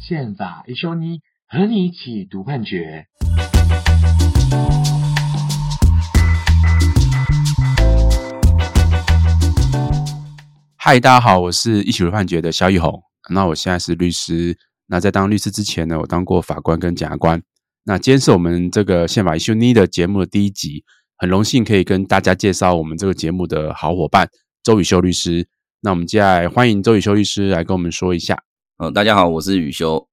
宪法一休妮和你一起读判决。嗨，大家好，我是一起读判决的萧奕弘。那我现在是律师。那在当律师之前呢，我当过法官跟检察官。那今天是我们这个宪法一休妮的节目的第一集，很荣幸可以跟大家介绍我们这个节目的好伙伴周宇修律师。那我们接下来欢迎周宇修律师来跟我们说一下。呃，大家好，我是宇修。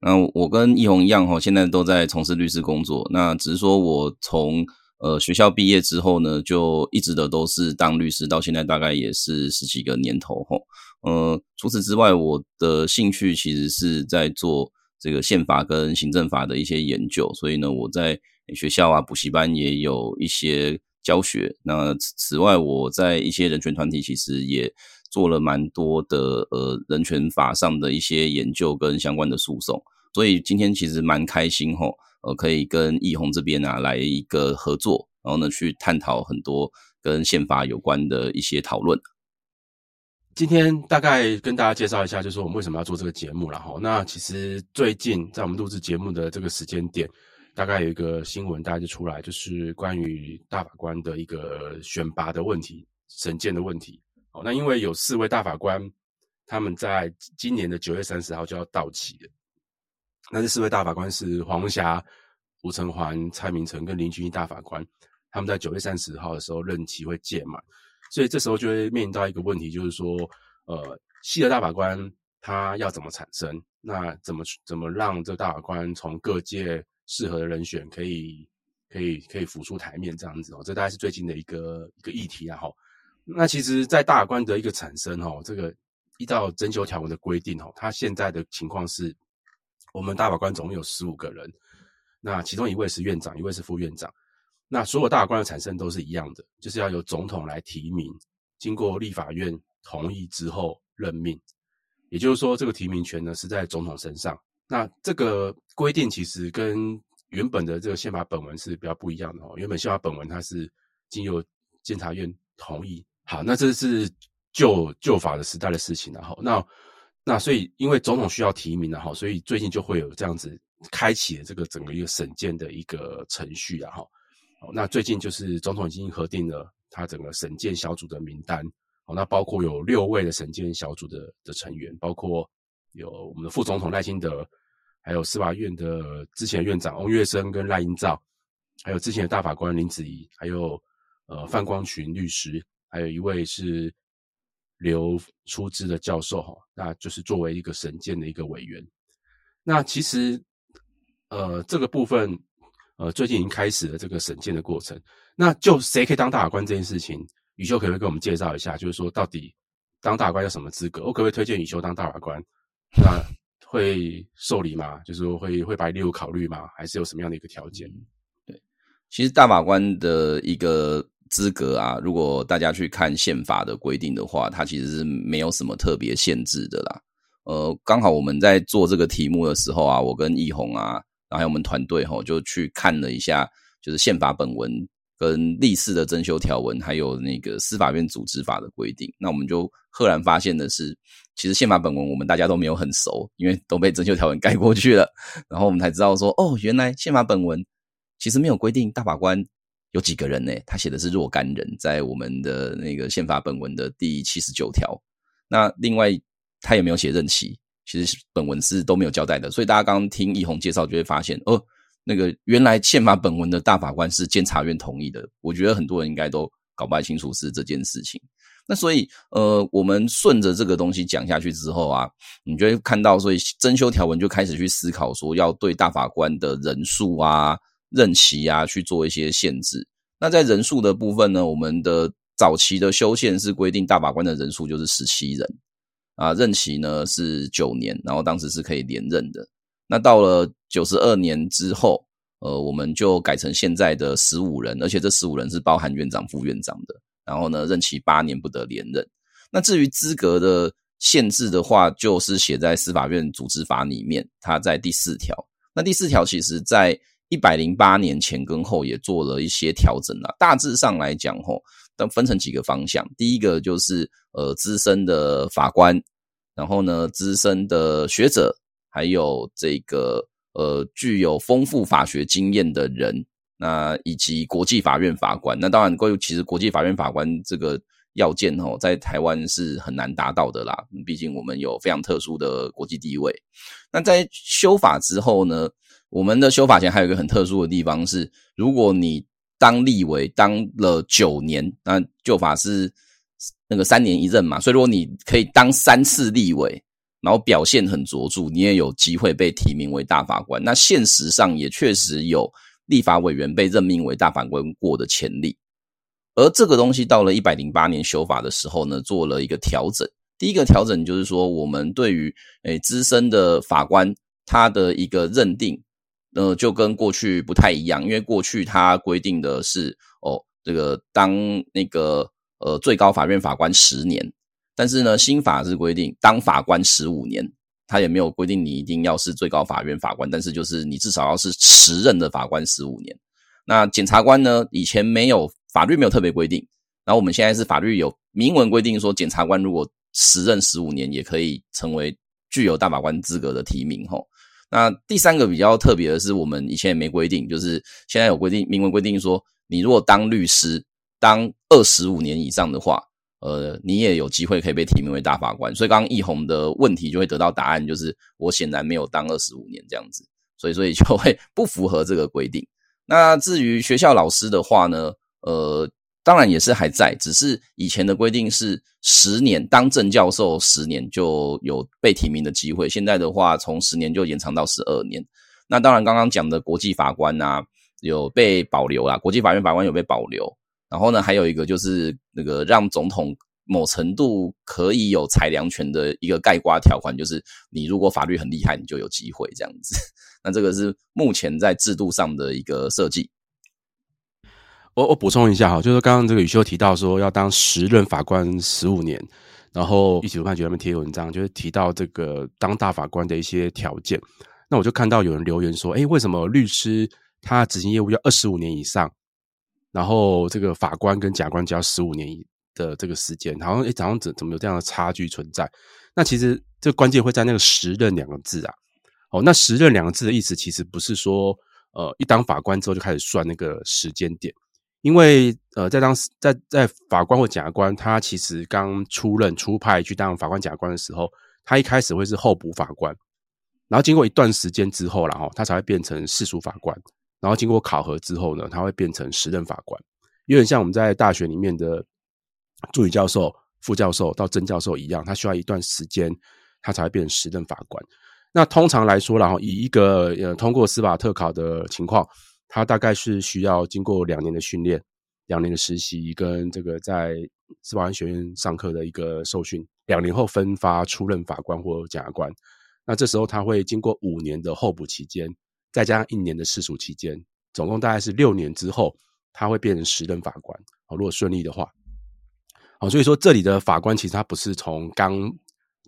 那我跟奕宏一样哈，现在都在从事律师工作。那只是说我从呃学校毕业之后呢，就一直的都是当律师，到现在大概也是十几个年头哈。呃，除此之外，我的兴趣其实是在做这个宪法跟行政法的一些研究。所以呢，我在学校啊补习班也有一些教学。那此外，我在一些人权团体其实也。做了蛮多的呃人权法上的一些研究跟相关的诉讼，所以今天其实蛮开心吼，呃，可以跟易弘这边啊来一个合作，然后呢去探讨很多跟宪法有关的一些讨论。今天大概跟大家介绍一下，就是我们为什么要做这个节目了哈。那其实最近在我们录制节目的这个时间点，大概有一个新闻大概就出来，就是关于大法官的一个选拔的问题、审荐的问题。哦，那因为有四位大法官，他们在今年的九月三十号就要到期了。那这四位大法官是黄虹霞、吴成环、蔡明诚跟林君毅大法官，他们在九月三十号的时候任期会届满，所以这时候就会面临到一个问题，就是说，呃，新的大法官他要怎么产生？那怎么怎么让这大法官从各界适合的人选可以可以可以浮出台面这样子哦？这大概是最近的一个一个议题啊，哈。那其实，在大法官的一个产生哦，这个依照征修条文的规定哦，他现在的情况是，我们大法官总共有十五个人，那其中一位是院长，一位是副院长，那所有大法官的产生都是一样的，就是要由总统来提名，经过立法院同意之后任命，也就是说，这个提名权呢是在总统身上。那这个规定其实跟原本的这个宪法本文是比较不一样的哦，原本宪法本文它是经由监察院同意。好，那这是旧旧法的时代的事情了哈。那那所以，因为总统需要提名了哈，所以最近就会有这样子开启了这个整个一个审荐的一个程序啊哈。那最近就是总统已经核定了他整个审荐小组的名单。哦，那包括有六位的审荐小组的的成员，包括有我们的副总统赖清德，还有司法院的之前院长翁岳生跟赖英照，还有之前的大法官林子怡，还有呃范光群律师。还有一位是刘出资的教授哈，那就是作为一个审荐的一个委员。那其实呃这个部分呃最近已经开始了这个审荐的过程。那就谁可以当大法官这件事情，宇修可不可以跟我们介绍一下？就是说到底当大法官要什么资格？我可不可以推荐宇修当大法官？那会受理吗？就是说会会把例如考虑吗？还是有什么样的一个条件？对，其实大法官的一个。资格啊，如果大家去看宪法的规定的话，它其实是没有什么特别限制的啦。呃，刚好我们在做这个题目的时候啊，我跟易红啊，然后还有我们团队吼，就去看了一下，就是宪法本文跟历次的增修条文，还有那个司法院组织法的规定。那我们就赫然发现的是，其实宪法本文我们大家都没有很熟，因为都被增修条文盖过去了。然后我们才知道说，哦，原来宪法本文其实没有规定大法官。有几个人呢？他写的是若干人，在我们的那个宪法本文的第七十九条。那另外他也没有写任期，其实本文是都没有交代的。所以大家刚刚听易红介绍，就会发现哦，那个原来宪法本文的大法官是监察院同意的。我觉得很多人应该都搞不太清楚是这件事情。那所以呃，我们顺着这个东西讲下去之后啊，你就会看到，所以增修条文就开始去思考说，要对大法官的人数啊。任期啊，去做一些限制。那在人数的部分呢，我们的早期的修宪是规定大法官的人数就是十七人啊，任期呢是九年，然后当时是可以连任的。那到了九十二年之后，呃，我们就改成现在的十五人，而且这十五人是包含院长、副院长的。然后呢，任期八年不得连任。那至于资格的限制的话，就是写在司法院组织法里面，它在第四条。那第四条其实在一百零八年前跟后也做了一些调整啦。大致上来讲，吼，但分成几个方向。第一个就是呃资深的法官，然后呢资深的学者，还有这个呃具有丰富法学经验的人，那以及国际法院法官。那当然，关于其实国际法院法官这个要件哦，在台湾是很难达到的啦。毕竟我们有非常特殊的国际地位。那在修法之后呢，我们的修法前还有一个很特殊的地方是，如果你当立委当了九年，那旧法是那个三年一任嘛，所以如果你可以当三次立委，然后表现很卓著，你也有机会被提名为大法官。那现实上也确实有立法委员被任命为大法官过的潜力。而这个东西到了一百零八年修法的时候呢，做了一个调整。第一个调整就是说，我们对于诶资深的法官他的一个认定，呃，就跟过去不太一样，因为过去他规定的是哦，这个当那个呃最高法院法官十年，但是呢，新法是规定当法官十五年，他也没有规定你一定要是最高法院法官，但是就是你至少要是时任的法官十五年。那检察官呢，以前没有。法律没有特别规定，然后我们现在是法律有明文规定说，检察官如果时任十五年，也可以成为具有大法官资格的提名。吼，那第三个比较特别的是，我们以前也没规定，就是现在有规定，明文规定说，你如果当律师当二十五年以上的话，呃，你也有机会可以被提名为大法官。所以刚刚奕弘的问题就会得到答案，就是我显然没有当二十五年这样子，所以所以就会不符合这个规定。那至于学校老师的话呢？呃，当然也是还在，只是以前的规定是十年当正教授十年就有被提名的机会，现在的话从十年就延长到十二年。那当然刚刚讲的国际法官啊有被保留啦，国际法院法官有被保留。然后呢，还有一个就是那个让总统某程度可以有裁量权的一个概括条款，就是你如果法律很厉害，你就有机会这样子。那这个是目前在制度上的一个设计。我我补充一下哈，就是刚刚这个宇修提到说要当时任法官十五年，然后一起读判决他们贴文章，就是提到这个当大法官的一些条件。那我就看到有人留言说，诶，为什么律师他执行业务要二十五年以上，然后这个法官跟甲官只要十五年的这个时间，好像诶，好像怎怎么有这样的差距存在？那其实这关键会在那个时任两个字啊。哦，那时任两个字的意思其实不是说，呃，一当法官之后就开始算那个时间点。因为呃，在当时在在法官或甲官，他其实刚出任出派去当法官、甲官的时候，他一开始会是候补法官，然后经过一段时间之后，然后他才会变成世俗法官，然后经过考核之后呢，他会变成时任法官，有点像我们在大学里面的助理教授、副教授到正教授一样，他需要一段时间，他才会变成时任法官。那通常来说，然后以一个呃通过司法特考的情况。他大概是需要经过两年的训练，两年的实习，跟这个在司法学院上课的一个受训，两年后分发出任法官或检察官。那这时候他会经过五年的候补期间，再加上一年的世俗期间，总共大概是六年之后，他会变成十任法官。哦，如果顺利的话，好，所以说这里的法官其实他不是从刚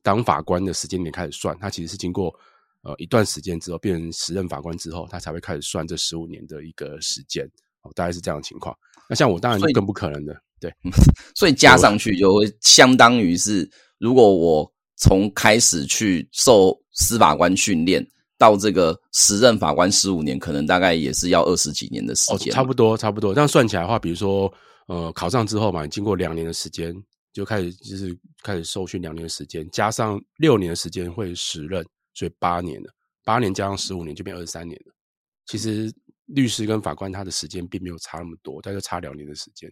当法官的时间点开始算，他其实是经过。呃，一段时间之后变成时任法官之后，他才会开始算这十五年的一个时间，哦，大概是这样的情况。那像我当然就更不可能的，对，所以加上去就会相当于是，如果我从开始去受司法官训练到这个时任法官十五年，可能大概也是要二十几年的时间。哦，差不多，差不多。这样算起来的话，比如说，呃，考上之后嘛，经过两年的时间就开始就是开始受训两年的时间，加上六年的时间会时任。所以八年了，八年加上十五年就变二十三年了。其实律师跟法官他的时间并没有差那么多，他就差两年的时间。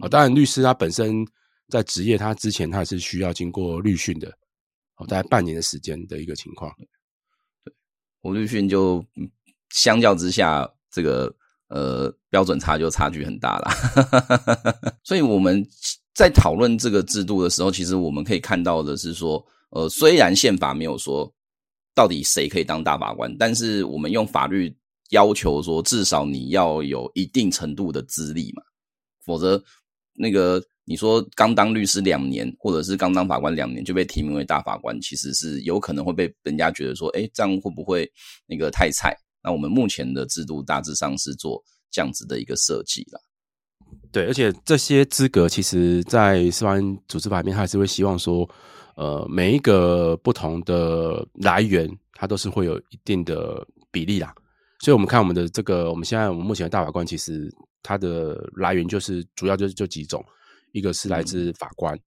哦，当然律师他本身在职业，他之前他也是需要经过律训的，哦，大概半年的时间的一个情况。对，我律训就相较之下，这个呃标准差就差距很大了。所以我们在讨论这个制度的时候，其实我们可以看到的是说，呃，虽然宪法没有说。到底谁可以当大法官？但是我们用法律要求说，至少你要有一定程度的资历嘛，否则那个你说刚当律师两年，或者是刚当法官两年就被提名为大法官，其实是有可能会被人家觉得说，诶，这样会不会那个太菜？那我们目前的制度大致上是做这样子的一个设计啦。对，而且这些资格其实，在司法组织法里面，他还是会希望说，呃，每一个不同的来源，它都是会有一定的比例啦。所以，我们看我们的这个，我们现在我们目前的大法官，其实它的来源就是主要就是就几种，一个是来自法官，嗯、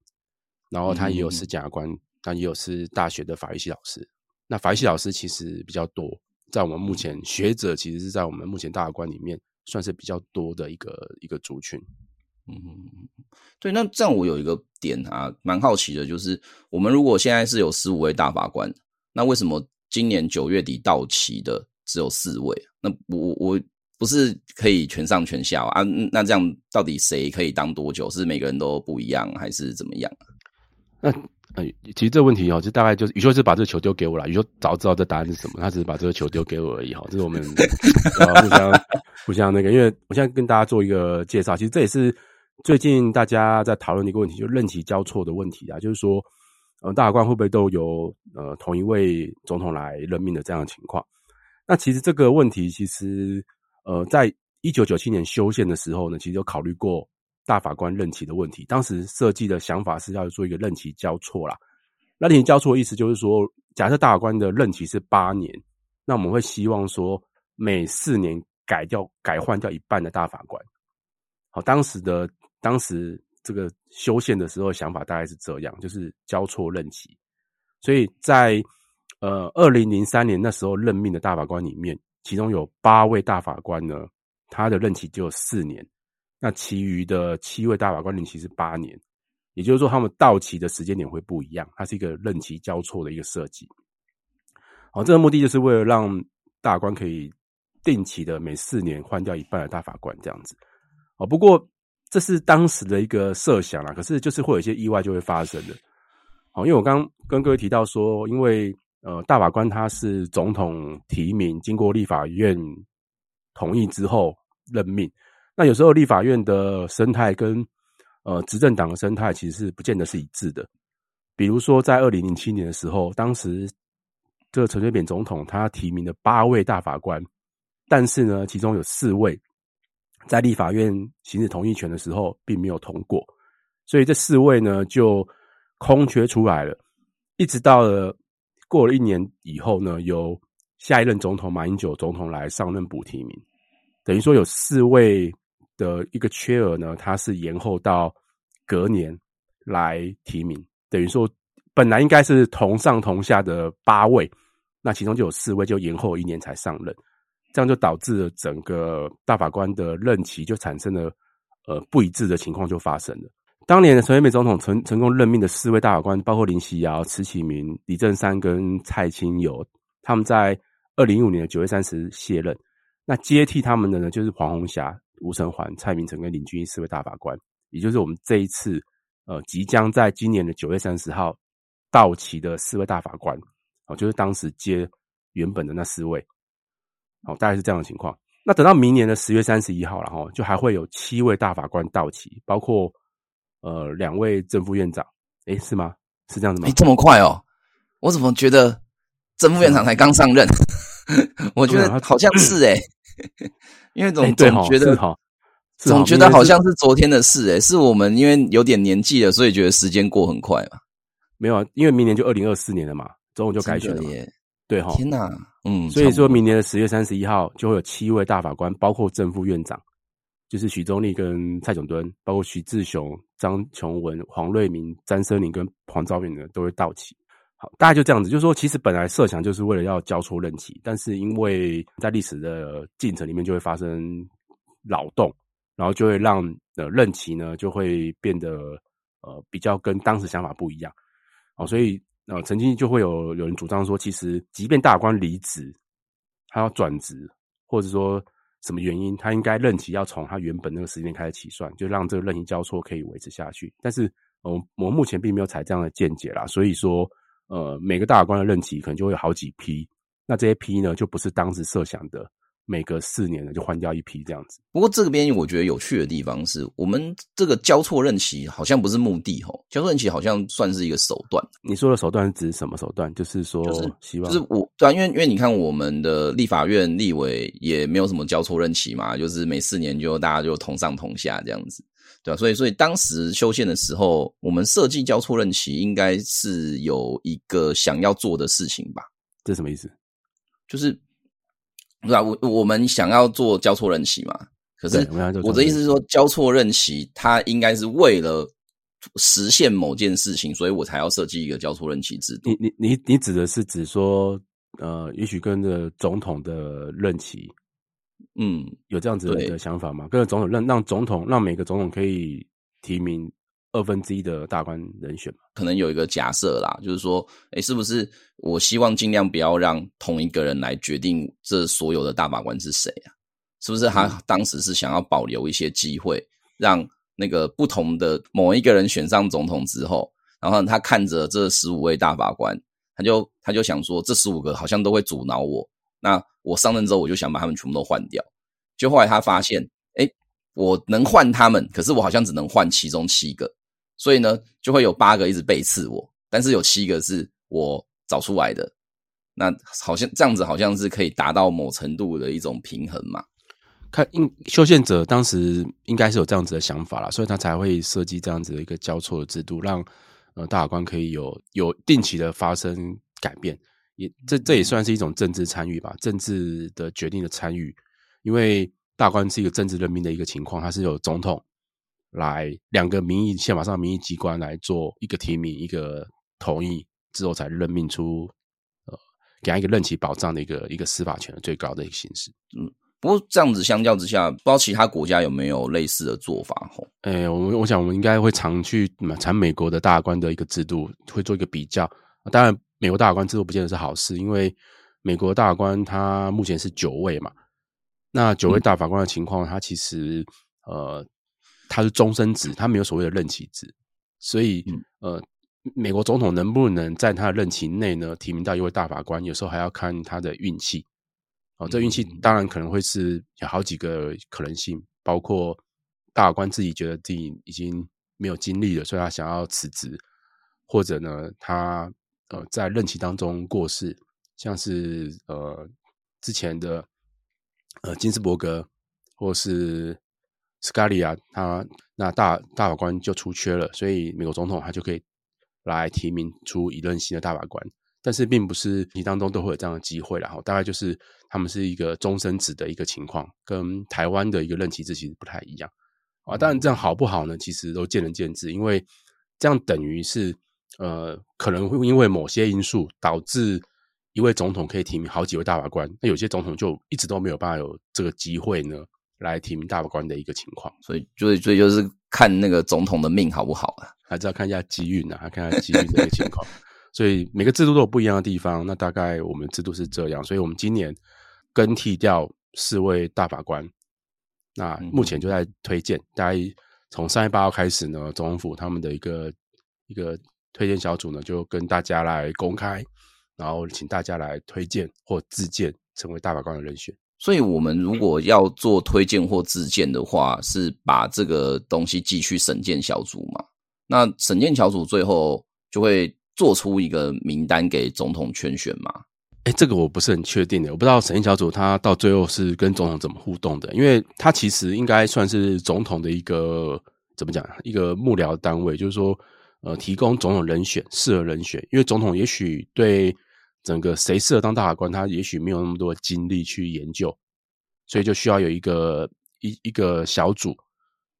然后他也有是检察官，他、嗯、也有是大学的法律系老师。那法律系老师其实比较多，在我们目前学者其实是在我们目前大法官里面算是比较多的一个一个族群。嗯，对。那这样我有一个点啊，蛮好奇的，就是我们如果现在是有十五位大法官，那为什么今年九月底到期的？只有四位，那我我不是可以全上全下啊？那这样到底谁可以当多久？是每个人都不一样，还是怎么样？那呃，其实这个问题哦，就大概就是宇修是把这个球丢给我了。宇宙早知道这答案是什么，他只是把这个球丢给我而已哈。这是我们互相互相那个，因为我现在跟大家做一个介绍，其实这也是最近大家在讨论的一个问题，就是任期交错的问题啊。就是说，呃，大法官会不会都由呃同一位总统来任命的这样的情况？那其实这个问题，其实呃，在一九九七年修宪的时候呢，其实有考虑过大法官任期的问题。当时设计的想法是要做一个任期交错啦。那任期交错的意思就是说，假设大法官的任期是八年，那我们会希望说每四年改掉改换掉一半的大法官。好，当时的当时这个修宪的时候想法大概是这样，就是交错任期。所以在呃，二零零三年那时候任命的大法官里面，其中有八位大法官呢，他的任期只有四年，那其余的七位大法官任期是八年，也就是说他们到期的时间点会不一样，它是一个任期交错的一个设计。好，这个目的就是为了让大官可以定期的每四年换掉一半的大法官这样子。哦，不过这是当时的一个设想啦，可是就是会有一些意外就会发生的。好，因为我刚跟各位提到说，因为呃，大法官他是总统提名，经过立法院同意之后任命。那有时候立法院的生态跟呃执政党的生态其实是不见得是一致的。比如说，在二零零七年的时候，当时这个陈水扁总统他提名的八位大法官，但是呢，其中有四位在立法院行使同意权的时候并没有通过，所以这四位呢就空缺出来了，一直到了。过了一年以后呢，由下一任总统马英九总统来上任补提名，等于说有四位的一个缺额呢，他是延后到隔年来提名，等于说本来应该是同上同下的八位，那其中就有四位就延后一年才上任，这样就导致了整个大法官的任期就产生了呃不一致的情况就发生了。当年的陈水扁总统成成功任命的四位大法官，包括林锡尧、池启明、李正三跟蔡清友，他们在二零一五年的九月三十卸任。那接替他们的呢，就是黄虹霞、吴成环、蔡明诚跟林俊益四位大法官，也就是我们这一次呃即将在今年的九月三十号到期的四位大法官，哦，就是当时接原本的那四位，哦，大概是这样的情况。那等到明年的十月三十一号了哈，就还会有七位大法官到期，包括。呃，两位正副院长，哎，是吗？是这样子吗？哎，这么快哦！我怎么觉得正副院长才刚上任？嗯、我觉得好像是哎，因为总总觉得哈，总觉得好像是昨天的事哎，是我们因为有点年纪了，所以觉得时间过很快嘛。没有啊，因为明年就二零二四年了嘛，总统就改选了耶。对哈，天哪，嗯，所以说明年的十月三十一号就会有七位大法官，包括正副院长。就是许宗力跟蔡炯敦，包括徐志雄、张琼文、黄瑞明、詹森林跟黄昭元呢，都会到期。好，大概就这样子。就是说，其实本来设想就是为了要交错任期，但是因为在历史的进程里面就会发生扰动，然后就会让呃任期呢就会变得呃比较跟当时想法不一样。好，所以呃曾经就会有有人主张说，其实即便大法官离职，他要转职，或者说。什么原因？他应该任期要从他原本那个时间开始起算，就让这个任期交错可以维持下去。但是，呃，我目前并没有采这样的见解啦。所以说，呃，每个大法官的任期可能就会有好几批，那这些批呢，就不是当时设想的。每隔四年呢，就换掉一批这样子。不过这个边我觉得有趣的地方是我们这个交错任期好像不是目的吼，交错任期好像算是一个手段。你说的手段是指什么手段？就是说，就是希望，就是我对啊，因为因为你看我们的立法院立委也没有什么交错任期嘛，就是每四年就大家就同上同下这样子。对啊，所以所以当时修宪的时候，我们设计交错任期，应该是有一个想要做的事情吧？这什么意思？就是对啊，我我们想要做交错任期嘛。可是我的意思是说，交错任期，它应该是为了实现某件事情，所以我才要设计一个交错任期制度。你你你你指的是指说，呃，也许跟着总统的任期。嗯，有这样子的想法吗？跟着总统让让总统让每个总统可以提名二分之一的大官人选嘛？可能有一个假设啦，就是说，哎，是不是我希望尽量不要让同一个人来决定这所有的大法官是谁啊？是不是他当时是想要保留一些机会，让那个不同的某一个人选上总统之后，然后他看着这十五位大法官，他就他就想说，这十五个好像都会阻挠我。那我上任之后，我就想把他们全部都换掉。就后来他发现，哎，我能换他们，可是我好像只能换其中七个，所以呢，就会有八个一直背刺我，但是有七个是我找出来的。那好像这样子，好像是可以达到某程度的一种平衡嘛？看，应修宪者当时应该是有这样子的想法啦，所以他才会设计这样子的一个交错的制度，让呃大法官可以有有定期的发生改变。也这这也算是一种政治参与吧，政治的决定的参与，因为大官是一个政治任命的一个情况，它是有总统来两个民意宪法上民意机关来做一个提名，一个同意之后才任命出呃给他一个任期保障的一个一个司法权的最高的一个形式。嗯，不过这样子相较之下，不知道其他国家有没有类似的做法？吼，哎，我我想我们应该会常去查美国的大法官的一个制度，会做一个比较，当然。美国大法官制度不见得是好事，因为美国大法官他目前是九位嘛，那九位大法官的情况，他其实呃他是终身制，他没有所谓的任期制，所以呃美国总统能不能在他的任期内呢提名到一位大法官，有时候还要看他的运气。哦，这运气当然可能会是有好几个可能性，包括大法官自己觉得自己已经没有精力了，所以他想要辞职，或者呢他。呃，在任期当中过世，像是呃之前的呃金斯伯格或是斯卡利亚，他那大大法官就出缺了，所以美国总统他就可以来提名出一任新的大法官。但是并不是你当中都会有这样的机会，然后大概就是他们是一个终身制的一个情况，跟台湾的一个任期制其实不太一样啊。当然这样好不好呢？其实都见仁见智，因为这样等于是。呃，可能会因为某些因素导致一位总统可以提名好几位大法官，那有些总统就一直都没有办法有这个机会呢，来提名大法官的一个情况。所以，所以，所以就是看那个总统的命好不好啊，还是要看一下机运啊，还看一下机运的一个情况。所以每个制度都有不一样的地方。那大概我们制度是这样，所以我们今年更替掉四位大法官。那目前就在推荐，大概从三月八号开始呢，总统府他们的一个一个。推荐小组呢，就跟大家来公开，然后请大家来推荐或自荐成为大法官的人选。所以，我们如果要做推荐或自荐的话，是把这个东西寄去审建小组嘛？那审建小组最后就会做出一个名单给总统圈选嘛？哎，这个我不是很确定的，我不知道审荐小组他到最后是跟总统怎么互动的，因为他其实应该算是总统的一个怎么讲，一个幕僚单位，就是说。呃，提供总统人选，适合人选，因为总统也许对整个谁适合当大法官，他也许没有那么多精力去研究，所以就需要有一个一一个小组，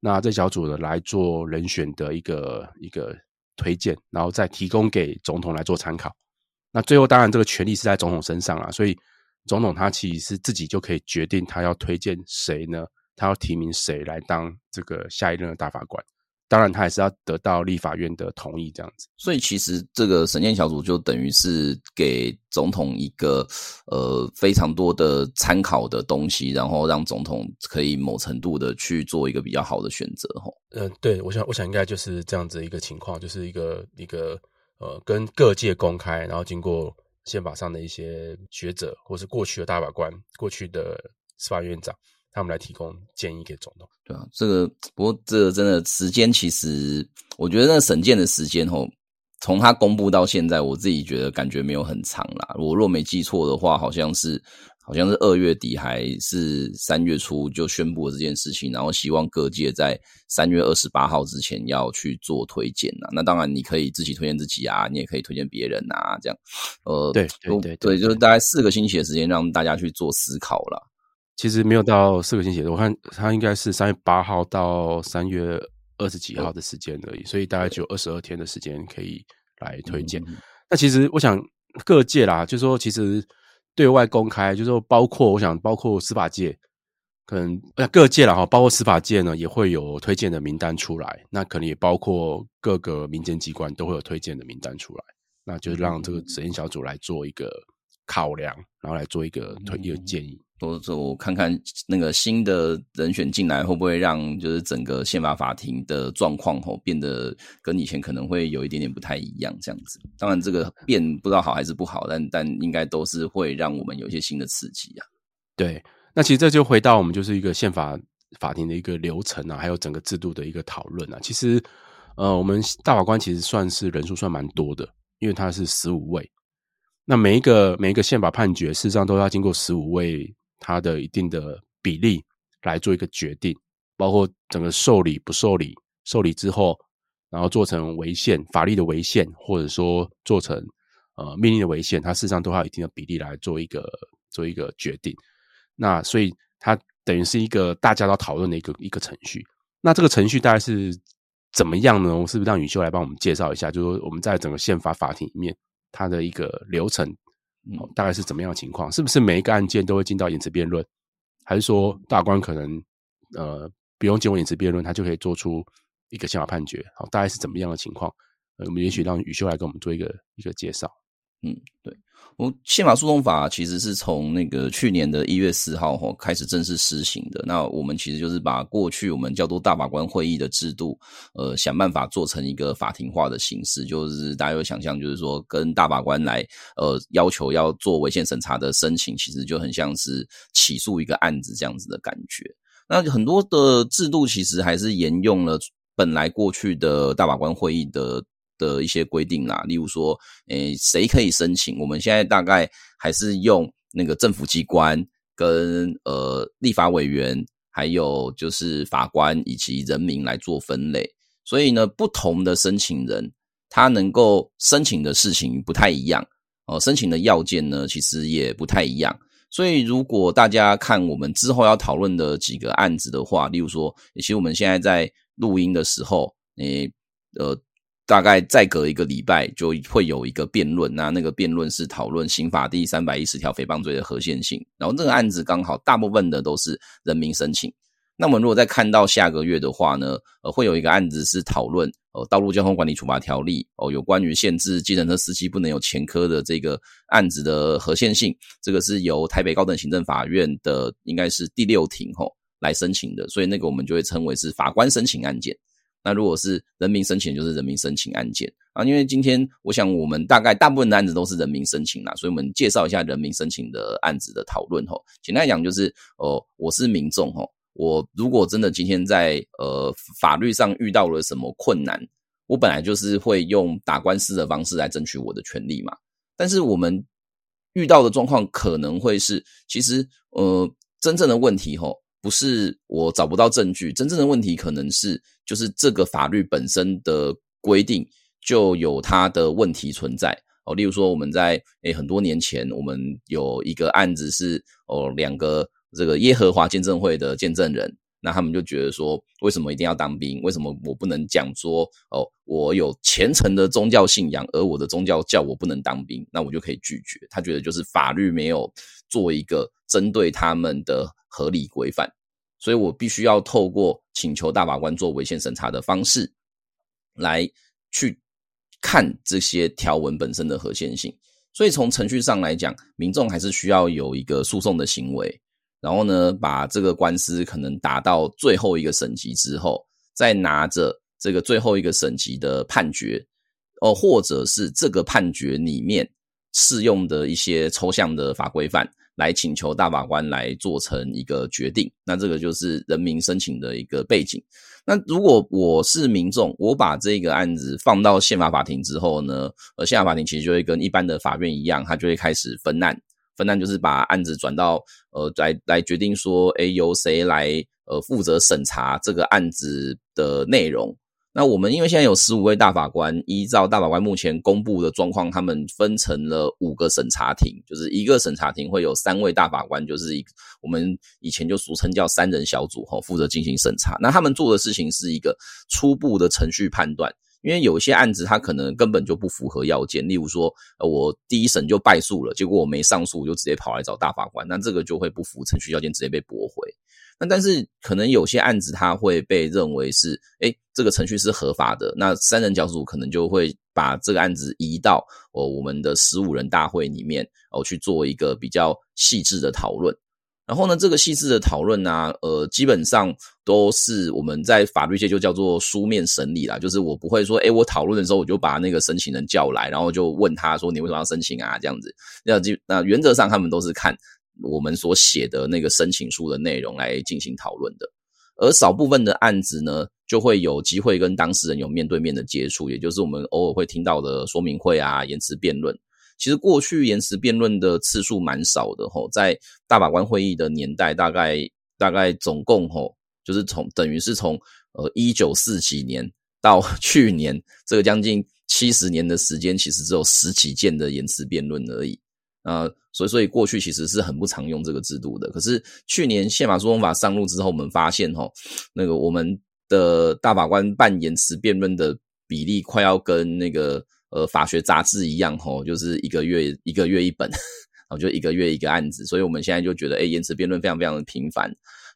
那这小组呢来做人选的一个一个推荐，然后再提供给总统来做参考。那最后当然这个权力是在总统身上啦，所以总统他其实是自己就可以决定他要推荐谁呢？他要提名谁来当这个下一任的大法官。当然，他还是要得到立法院的同意，这样子。所以，其实这个审荐小组就等于是给总统一个呃非常多的参考的东西，然后让总统可以某程度的去做一个比较好的选择，吼。嗯，对，我想，我想应该就是这样子一个情况，就是一个一个呃，跟各界公开，然后经过宪法上的一些学者，或是过去的大法官、过去的司法院长。他们来提供建议给总统，对啊，这个不过这个真的时间，其实我觉得那个审荐的时间吼，从他公布到现在，我自己觉得感觉没有很长啦。我若没记错的话，好像是好像是二月底还是三月初就宣布了这件事情，然后希望各界在三月二十八号之前要去做推荐呐。那当然你可以自己推荐自己啊，你也可以推荐别人啊，这样。呃，对对对对，对，就是大概四个星期的时间让大家去做思考了。其实没有到四个星期，我看它应该是三月八号到三月二十几号的时间而已，所以大概只有二十二天的时间可以来推荐。嗯、那其实我想各界啦，就是说其实。对外公开，就是说，包括我想，包括司法界，可能各界了哈，包括司法界呢，也会有推荐的名单出来。那可能也包括各个民间机关都会有推荐的名单出来。那就让这个审议小组来做一个考量，然后来做一个推一个建议。或者说我看看那个新的人选进来会不会让就是整个宪法法庭的状况吼变得跟以前可能会有一点点不太一样这样子。当然这个变不知道好还是不好，但但应该都是会让我们有一些新的刺激啊。对，那其实这就回到我们就是一个宪法法庭的一个流程啊，还有整个制度的一个讨论啊。其实呃，我们大法官其实算是人数算蛮多的，因为他是十五位。那每一个每一个宪法判决事实上都要经过十五位。它的一定的比例来做一个决定，包括整个受理不受理，受理之后，然后做成违宪法律的违宪，或者说做成呃命令的违宪，它事实上都要一定的比例来做一个做一个决定。那所以它等于是一个大家都讨论的一个一个程序。那这个程序大概是怎么样呢？我是不是让宇修来帮我们介绍一下？就是说我们在整个宪法法庭里面它的一个流程。哦，大概是怎么样的情况？是不是每一个案件都会进到言词辩论，还是说大官可能呃不用经过言词辩论，他就可以做出一个宪法判决？好，大概是怎么样的情况？呃，我们也许让宇修来跟我们做一个一个介绍。嗯，对。我宪法诉讼法其实是从那个去年的一月四号吼开始正式施行的。那我们其实就是把过去我们叫做大法官会议的制度，呃，想办法做成一个法庭化的形式。就是大家有想象，就是说跟大法官来呃要求要做违宪审查的申请，其实就很像是起诉一个案子这样子的感觉。那很多的制度其实还是沿用了本来过去的大法官会议的。的一些规定啦，例如说，诶，谁可以申请？我们现在大概还是用那个政府机关跟呃立法委员，还有就是法官以及人民来做分类。所以呢，不同的申请人，他能够申请的事情不太一样哦，申请的要件呢，其实也不太一样。所以，如果大家看我们之后要讨论的几个案子的话，例如说，其实我们现在在录音的时候，诶，呃。大概再隔一个礼拜就会有一个辩论，那那个辩论是讨论刑法第三百一十条诽谤罪的合宪性。然后这个案子刚好大部分的都是人民申请。那么如果再看到下个月的话呢，呃，会有一个案子是讨论呃道路交通管理处罚条例哦，有关于限制计程车司机不能有前科的这个案子的合宪性，这个是由台北高等行政法院的应该是第六庭吼来申请的，所以那个我们就会称为是法官申请案件。那如果是人民申请，就是人民申请案件啊。因为今天我想我们大概大部分的案子都是人民申请啦，所以我们介绍一下人民申请的案子的讨论吼。简单讲就是，哦，我是民众吼，我如果真的今天在呃法律上遇到了什么困难，我本来就是会用打官司的方式来争取我的权利嘛。但是我们遇到的状况可能会是，其实呃真正的问题吼。不是我找不到证据，真正的问题可能是就是这个法律本身的规定就有它的问题存在哦。例如说，我们在诶很多年前，我们有一个案子是哦两个这个耶和华见证会的见证人，那他们就觉得说，为什么一定要当兵？为什么我不能讲说哦我有虔诚的宗教信仰，而我的宗教叫我不能当兵，那我就可以拒绝。他觉得就是法律没有做一个针对他们的。合理规范，所以我必须要透过请求大法官做违宪审查的方式，来去看这些条文本身的合宪性。所以从程序上来讲，民众还是需要有一个诉讼的行为，然后呢，把这个官司可能打到最后一个省级之后，再拿着这个最后一个省级的判决，哦，或者是这个判决里面适用的一些抽象的法规范。来请求大法官来做成一个决定，那这个就是人民申请的一个背景。那如果我是民众，我把这个案子放到宪法法庭之后呢，呃，宪法法庭其实就会跟一般的法院一样，它就会开始分案。分案就是把案子转到呃来来决定说，诶由谁来呃负责审查这个案子的内容。那我们因为现在有十五位大法官，依照大法官目前公布的状况，他们分成了五个审查庭，就是一个审查庭会有三位大法官，就是一我们以前就俗称叫三人小组哈，负责进行审查。那他们做的事情是一个初步的程序判断，因为有些案子它可能根本就不符合要件，例如说，呃，我第一审就败诉了，结果我没上诉，我就直接跑来找大法官，那这个就会不符程序要件，直接被驳回。那但是可能有些案子它会被认为是，诶，这个程序是合法的，那三人小组可能就会把这个案子移到哦我们的十五人大会里面哦去做一个比较细致的讨论。然后呢，这个细致的讨论呢，呃，基本上都是我们在法律界就叫做书面审理啦，就是我不会说，诶，我讨论的时候我就把那个申请人叫来，然后就问他说你为什么要申请啊？这样子，那基那原则上他们都是看。我们所写的那个申请书的内容来进行讨论的，而少部分的案子呢，就会有机会跟当事人有面对面的接触，也就是我们偶尔会听到的说明会啊、言词辩论。其实过去言词辩论的次数蛮少的吼，在大法官会议的年代，大概大概总共吼，就是从等于是从呃一九四几年到 去年这个将近七十年的时间，其实只有十几件的言词辩论而已。呃，所以所以过去其实是很不常用这个制度的。可是去年宪法诉讼法上路之后，我们发现齁，那个我们的大法官办言词辩论的比例快要跟那个呃法学杂志一样齁，就是一个月一个月一本，然后就一个月一个案子。所以我们现在就觉得，诶，言词辩论非常非常的频繁。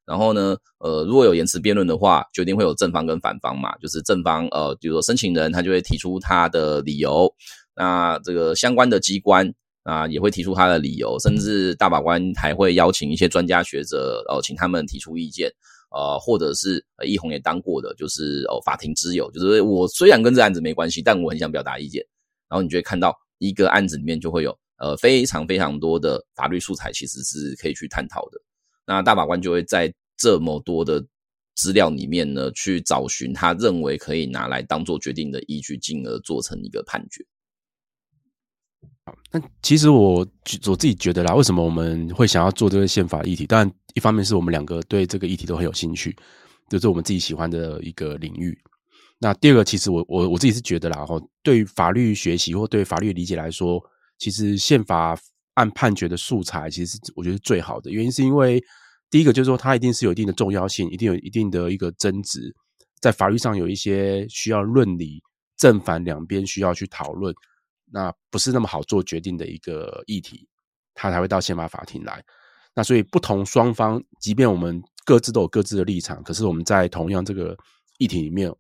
然后呢，呃，如果有言词辩论的话，就一定会有正方跟反方嘛。就是正方，呃，比如说申请人他就会提出他的理由，那这个相关的机关。啊，也会提出他的理由，甚至大法官还会邀请一些专家学者，哦，请他们提出意见，呃，或者是呃，奕弘也当过的，就是哦，法庭之友，就是我虽然跟这案子没关系，但我很想表达意见。然后你就会看到一个案子里面就会有呃非常非常多的法律素材，其实是可以去探讨的。那大法官就会在这么多的资料里面呢，去找寻他认为可以拿来当做决定的依据，进而做成一个判决。那其实我我自己觉得啦，为什么我们会想要做这个宪法议题？当然，一方面是我们两个对这个议题都很有兴趣，就是我们自己喜欢的一个领域。那第二个，其实我我我自己是觉得啦，哈，对于法律学习或对法律理解来说，其实宪法案判决的素材，其实我觉得是最好的。原因是因为第一个就是说，它一定是有一定的重要性，一定有一定的一个争执，在法律上有一些需要论理，正反两边需要去讨论。那不是那么好做决定的一个议题，他才会到宪法法庭来。那所以不同双方，即便我们各自都有各自的立场，可是我们在同样这个议题里面，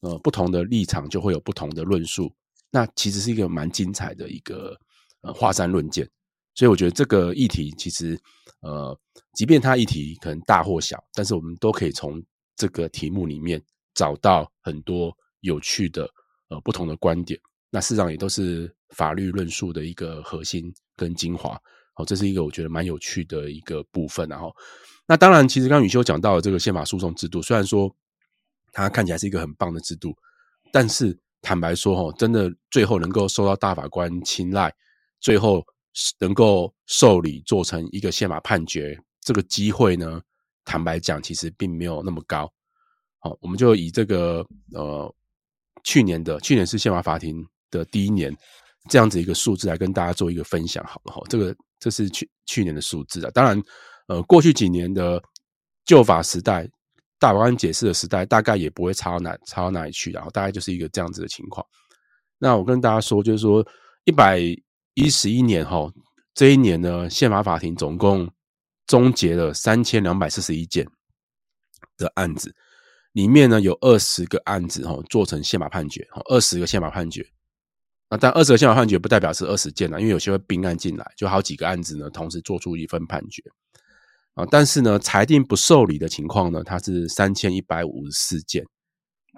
呃，不同的立场就会有不同的论述。那其实是一个蛮精彩的一个呃华山论剑。所以我觉得这个议题其实呃，即便它议题可能大或小，但是我们都可以从这个题目里面找到很多有趣的呃不同的观点。那事实上也都是法律论述的一个核心跟精华，好，这是一个我觉得蛮有趣的一个部分。然后，那当然，其实刚宇修讲到这个宪法诉讼制度，虽然说它看起来是一个很棒的制度，但是坦白说，哈，真的最后能够受到大法官青睐，最后能够受理做成一个宪法判决，这个机会呢，坦白讲，其实并没有那么高。好，我们就以这个呃去年的去年是宪法法庭的第一年，这样子一个数字来跟大家做一个分享，好了哈。这个这是去去年的数字啊。当然，呃，过去几年的旧法时代，大法官解释的时代，大概也不会差到哪差到哪里去，然后大概就是一个这样子的情况。那我跟大家说，就是说一百一十一年哈，这一年呢，宪法法庭总共终结了三千两百四十一件的案子，里面呢有二十个案子哈做成宪法判决，二十个宪法判决。那但二十个宪法判决不代表是二十件了，因为有些会并案进来，就好几个案子呢同时做出一份判决啊。但是呢，裁定不受理的情况呢，它是三千一百五十四件，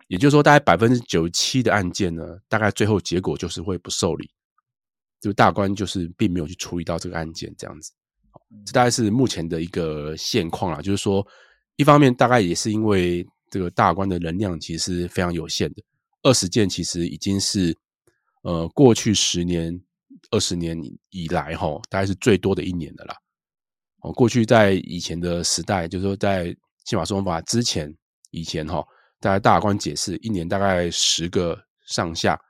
也就是说，大概百分之九十七的案件呢，大概最后结果就是会不受理，就大官就是并没有去处理到这个案件这样子。这大概是目前的一个现况啦，就是说，一方面大概也是因为这个大官的能量其实非常有限的，二十件其实已经是。呃，过去十年二十年以来哈，大概是最多的一年的啦。哦，过去在以前的时代，就是说在宪法诉讼法之前，以前哈，大概大法官解释一年大概十个上下，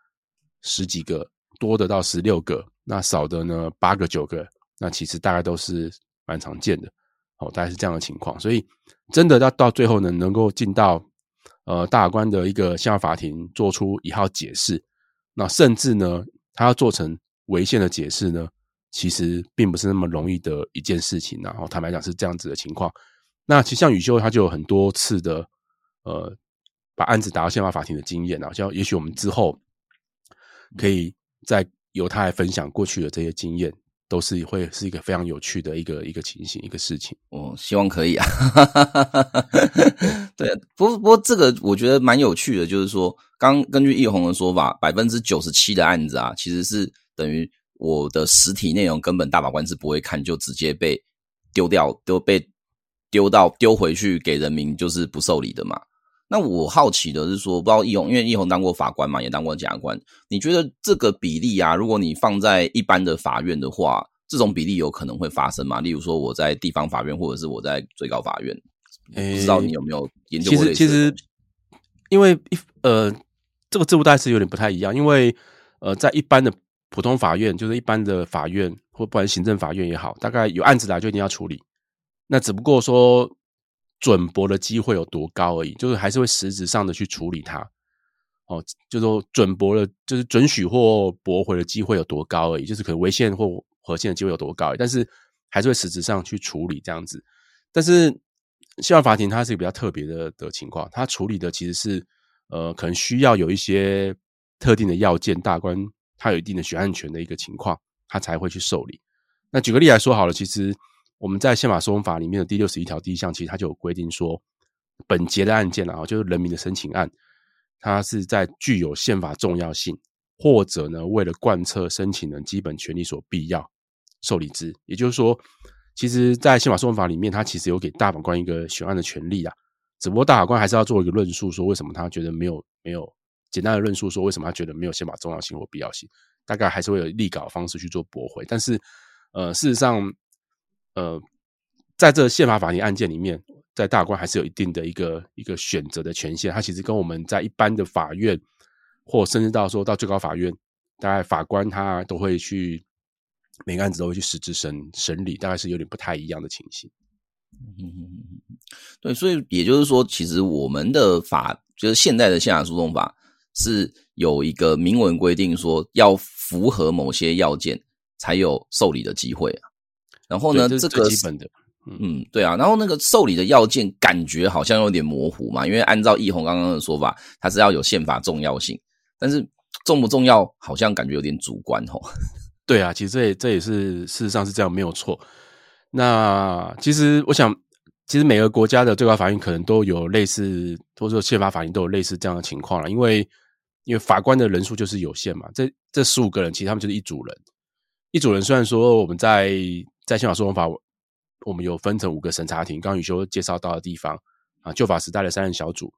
十几个，多的到十六个，那少的呢八个九个，那其实大概都是蛮常见的。哦，大概是这样的情况，所以真的要到最后呢，能够进到呃大法官的一个宪法法庭做出一号解释，那甚至呢，他要做成违宪的解释呢，其实并不是那么容易的一件事情。然后坦白讲是这样子的情况。那其实像宇修他就有很多次的呃把案子打到宪法法庭的经验啊，像也许我们之后可以再由他来分享过去的这些经验。都是会是一个非常有趣的一个一个情形，一个事情。哦，希望可以啊。对，不过不过这个我觉得蛮有趣的，就是说，刚根据易红的说法，百分之九十七的案子啊，其实是等于我的实体内容根本大法官是不会看，就直接被丢掉，都被丢到丢回去给人民，就是不受理的嘛。那我好奇的是说，不知道易勇，因为易勇当过法官嘛，也当过检察官，你觉得这个比例啊，如果你放在一般的法院的话，这种比例有可能会发生吗？例如说我在地方法院，或者是我在最高法院，欸、不知道你有没有研究过？其实，其实因为一呃，这个制度大概是有点不太一样，因为呃，在一般的普通法院，就是一般的法院或不然行政法院也好，大概有案子来就一定要处理，那只不过说。准驳的机会有多高而已，就是还是会实质上的去处理它，哦，就是说准驳了，就是准许或驳回的机会有多高而已，就是可能违宪或合宪的机会有多高而已，但是还是会实质上去处理这样子。但是宪法法庭它是一个比较特别的的情况，它处理的其实是呃，可能需要有一些特定的要件，大官他有一定的选案权的一个情况，他才会去受理。那举个例来说好了，其实。我们在宪法诉讼法里面的第六十一条第一项，其实它就有规定说，本节的案件啊，就是人民的申请案，它是在具有宪法重要性，或者呢，为了贯彻申请人基本权利所必要受理之。也就是说，其实，在宪法诉讼法里面，它其实有给大法官一个选案的权利啊。只不过大法官还是要做一个论述，说为什么他觉得没有没有简单的论述，说为什么他觉得没有宪法重要性或必要性，大概还是会有立稿方式去做驳回。但是，呃，事实上。呃，在这宪法法庭案件里面，在大法官还是有一定的一个一个选择的权限。他其实跟我们在一般的法院，或甚至到说到最高法院，大概法官他都会去每个案子都会去实质审审理，大概是有点不太一样的情形。嗯，对，所以也就是说，其实我们的法就是现在的宪法诉讼法是有一个明文规定，说要符合某些要件才有受理的机会啊。然后呢，这，个基本的，嗯，嗯，对啊。然后那个受理的要件感觉好像有点模糊嘛，因为按照易弘刚刚的说法，它是要有宪法重要性，但是重不重要好像感觉有点主观吼。对啊，其实这也这也是事实上是这样，没有错。那其实我想，其实每个国家的最高法院可能都有类似，或者说宪法法庭都有类似这样的情况了，因为因为法官的人数就是有限嘛。这这十五个人其实他们就是一组人，一组人虽然说我们在在宪法诉讼法，我们有分成五个审查庭，刚刚宇修介绍到的地方啊，旧法时代的三人小组，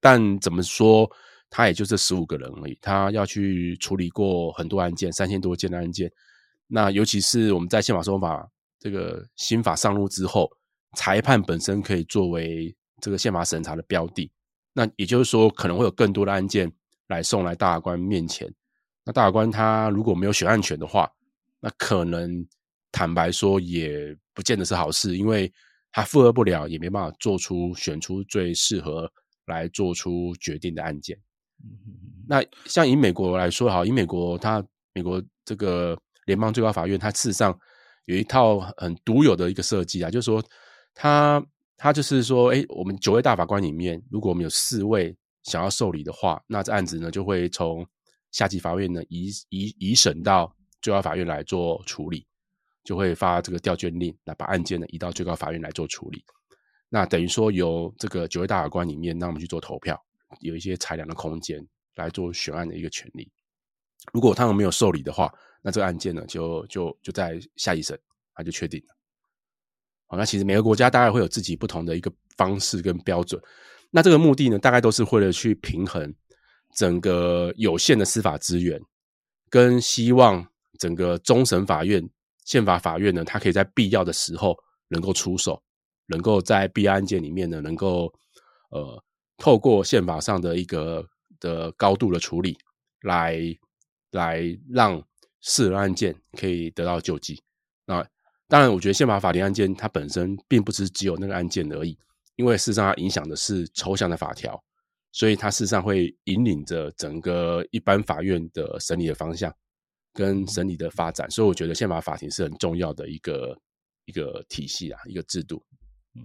但怎么说，他也就这十五个人而已，他要去处理过很多案件，三千多件的案件。那尤其是我们在宪法诉讼法这个新法上路之后，裁判本身可以作为这个宪法审查的标的，那也就是说，可能会有更多的案件来送来大法官面前。那大法官他如果没有选案权的话，那可能。坦白说，也不见得是好事，因为他负荷不了，也没办法做出选出最适合来做出决定的案件。那像以美国来说，好，以美国，它美国这个联邦最高法院，它事实上有一套很独有的一个设计啊，就是说，它它就是说，哎，我们九位大法官里面，如果我们有四位想要受理的话，那这案子呢就会从下级法院呢移移移审到最高法院来做处理。就会发这个调卷令，来把案件呢移到最高法院来做处理。那等于说由这个九位大法官里面，让我们去做投票，有一些裁量的空间来做选案的一个权利。如果他们没有受理的话，那这个案件呢就就就在下一审，他就确定了。好，那其实每个国家大概会有自己不同的一个方式跟标准。那这个目的呢，大概都是为了去平衡整个有限的司法资源，跟希望。整个终审法院、宪法法院呢，它可以在必要的时候能够出手，能够在必要案件里面呢，能够呃透过宪法上的一个的高度的处理，来来让私人案件可以得到救济。那当然，我觉得宪法法庭案件它本身并不是只有那个案件而已，因为事实上它影响的是抽象的法条。所以它事实上会引领着整个一般法院的审理的方向跟审理的发展，所以我觉得宪法法庭是很重要的一个一个体系啊，一个制度。嗯，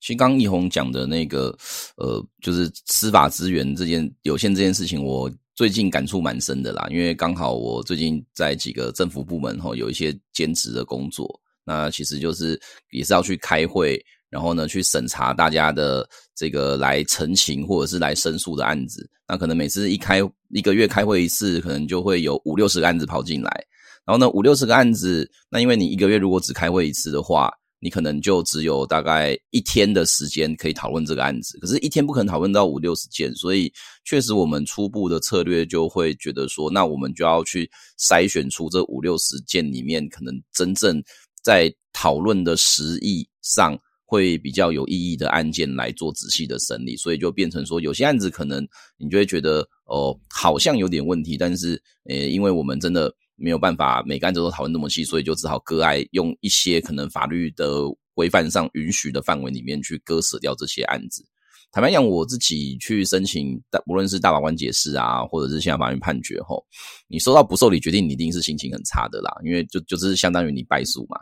其实刚奕弘讲的那个呃，就是司法资源这件有限这件事情，我最近感触蛮深的啦，因为刚好我最近在几个政府部门吼有一些兼职的工作，那其实就是也是要去开会。然后呢，去审查大家的这个来陈情或者是来申诉的案子。那可能每次一开一个月开会一次，可能就会有五六十个案子跑进来。然后呢，五六十个案子，那因为你一个月如果只开会一次的话，你可能就只有大概一天的时间可以讨论这个案子。可是，一天不可能讨论到五六十件，所以确实我们初步的策略就会觉得说，那我们就要去筛选出这五六十件里面，可能真正在讨论的实意上。会比较有意义的案件来做仔细的审理，所以就变成说，有些案子可能你就会觉得哦，好像有点问题，但是呃，因为我们真的没有办法每个案子都讨论那么细，所以就只好割爱，用一些可能法律的规范上允许的范围里面去割舍掉这些案子。坦白讲，我自己去申请，无论是大法官解释啊，或者是现在法院判决后，你收到不受理决定，你一定是心情很差的啦，因为就就是相当于你败诉嘛，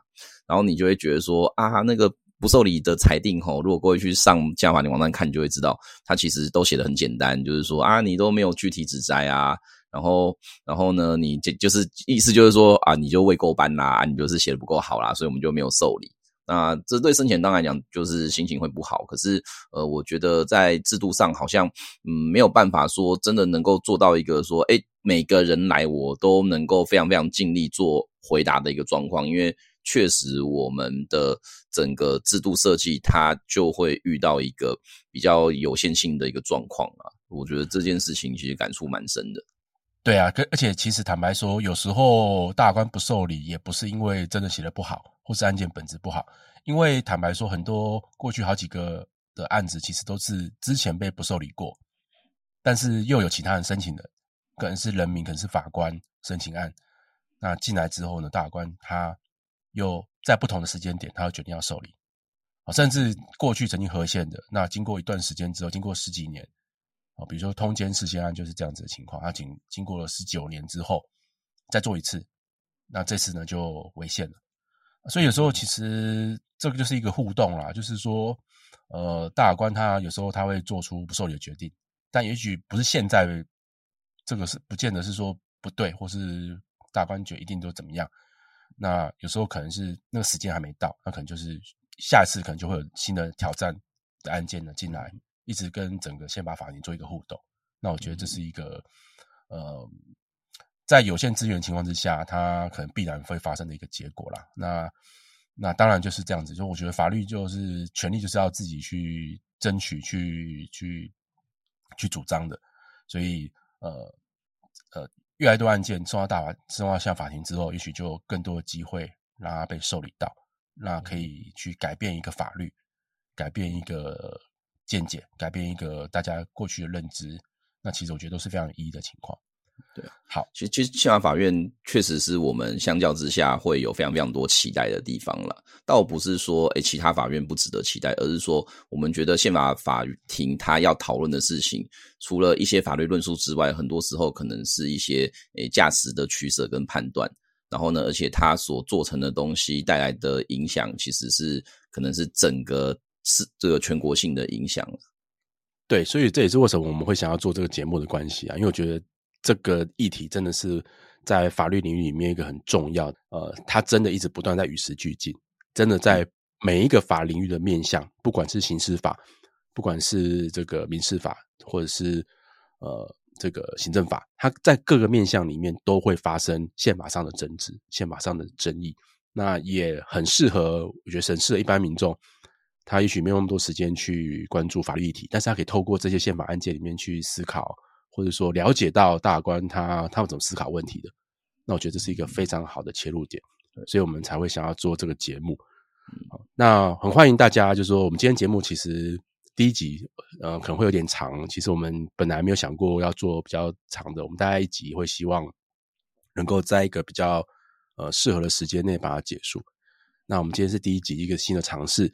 然后你就会觉得说啊，那个。不受理的裁定吼，如果各位去上加法法庭网站看，就会知道，它其实都写的很简单，就是说啊，你都没有具体指摘啊，然后，然后呢，你就就是意思就是说啊，你就未够班啦，啊，你就是写的不够好啦，所以我们就没有受理。那这对生前当然讲，就是心情会不好。可是，呃，我觉得在制度上好像，嗯，没有办法说真的能够做到一个说，诶，每个人来我都能够非常非常尽力做回答的一个状况，因为。确实，我们的整个制度设计，它就会遇到一个比较有限性的一个状况啊。我觉得这件事情其实感触蛮深的。对啊，而且其实坦白说，有时候大官不受理，也不是因为真的写得不好，或是案件本质不好。因为坦白说，很多过去好几个的案子，其实都是之前被不受理过，但是又有其他人申请的，可能是人民，可能是法官申请案。那进来之后呢，大官他。有在不同的时间点，他会决定要受理，啊，甚至过去曾经和宪的，那经过一段时间之后，经过十几年，啊，比如说通奸事件案就是这样子的情况，他经经过了十九年之后再做一次，那这次呢就违宪了，所以有时候其实这个就是一个互动啦，就是说，呃，大法官他有时候他会做出不受理的决定，但也许不是现在这个是不见得是说不对，或是大官觉一定都怎么样。那有时候可能是那个时间还没到，那可能就是下一次可能就会有新的挑战的案件呢进来，一直跟整个宪法法庭做一个互动。那我觉得这是一个呃，在有限资源情况之下，它可能必然会发生的一个结果啦。那那当然就是这样子，就我觉得法律就是权利就是要自己去争取、去去去主张的。所以呃呃。越来越多案件送到大法，送到向法庭之后，也许就有更多的机会让它被受理到，那可以去改变一个法律，改变一个见解，改变一个大家过去的认知。那其实我觉得都是非常有意义的情况。对，好，其实其实宪法法院确实是我们相较之下会有非常非常多期待的地方了。倒不是说诶其他法院不值得期待，而是说我们觉得宪法法庭它要讨论的事情，除了一些法律论述之外，很多时候可能是一些诶价值的取舍跟判断。然后呢，而且它所做成的东西带来的影响，其实是可能是整个是这个全国性的影响。对，所以这也是为什么我们会想要做这个节目的关系啊，因为我觉得。这个议题真的是在法律领域里面一个很重要的，呃，它真的一直不断在与时俱进，真的在每一个法领域的面向，不管是刑事法，不管是这个民事法，或者是呃这个行政法，它在各个面向里面都会发生宪法上的争执、宪法上的争议。那也很适合，我觉得审视的一般民众，他也许没有那么多时间去关注法律议题，但是他可以透过这些宪法案件里面去思考。或者说了解到大法官他他们怎么思考问题的，那我觉得这是一个非常好的切入点，所以我们才会想要做这个节目。那很欢迎大家，就是说我们今天节目其实第一集，呃，可能会有点长。其实我们本来没有想过要做比较长的，我们大概一集会希望能够在一个比较呃适合的时间内把它结束。那我们今天是第一集，一个新的尝试。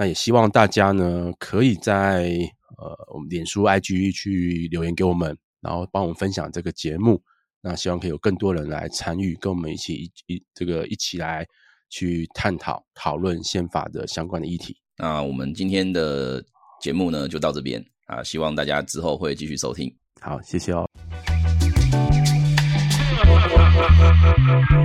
那也希望大家呢，可以在呃我们脸书、IG 去留言给我们，然后帮我们分享这个节目。那希望可以有更多人来参与，跟我们一起一一这个一起来去探讨讨论宪法的相关的议题。那我们今天的节目呢，就到这边啊，希望大家之后会继续收听。好，谢谢哦。